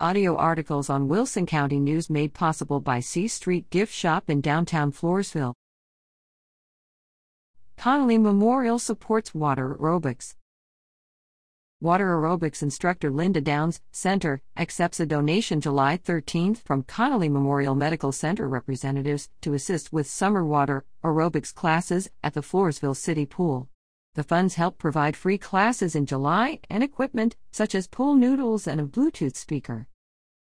Audio articles on Wilson County News made possible by C Street Gift Shop in downtown Floresville. Connolly Memorial supports water aerobics. Water aerobics instructor Linda Downs, Center, accepts a donation July 13 from Connolly Memorial Medical Center representatives to assist with summer water aerobics classes at the Floresville City Pool. The funds help provide free classes in July and equipment such as pool noodles and a Bluetooth speaker.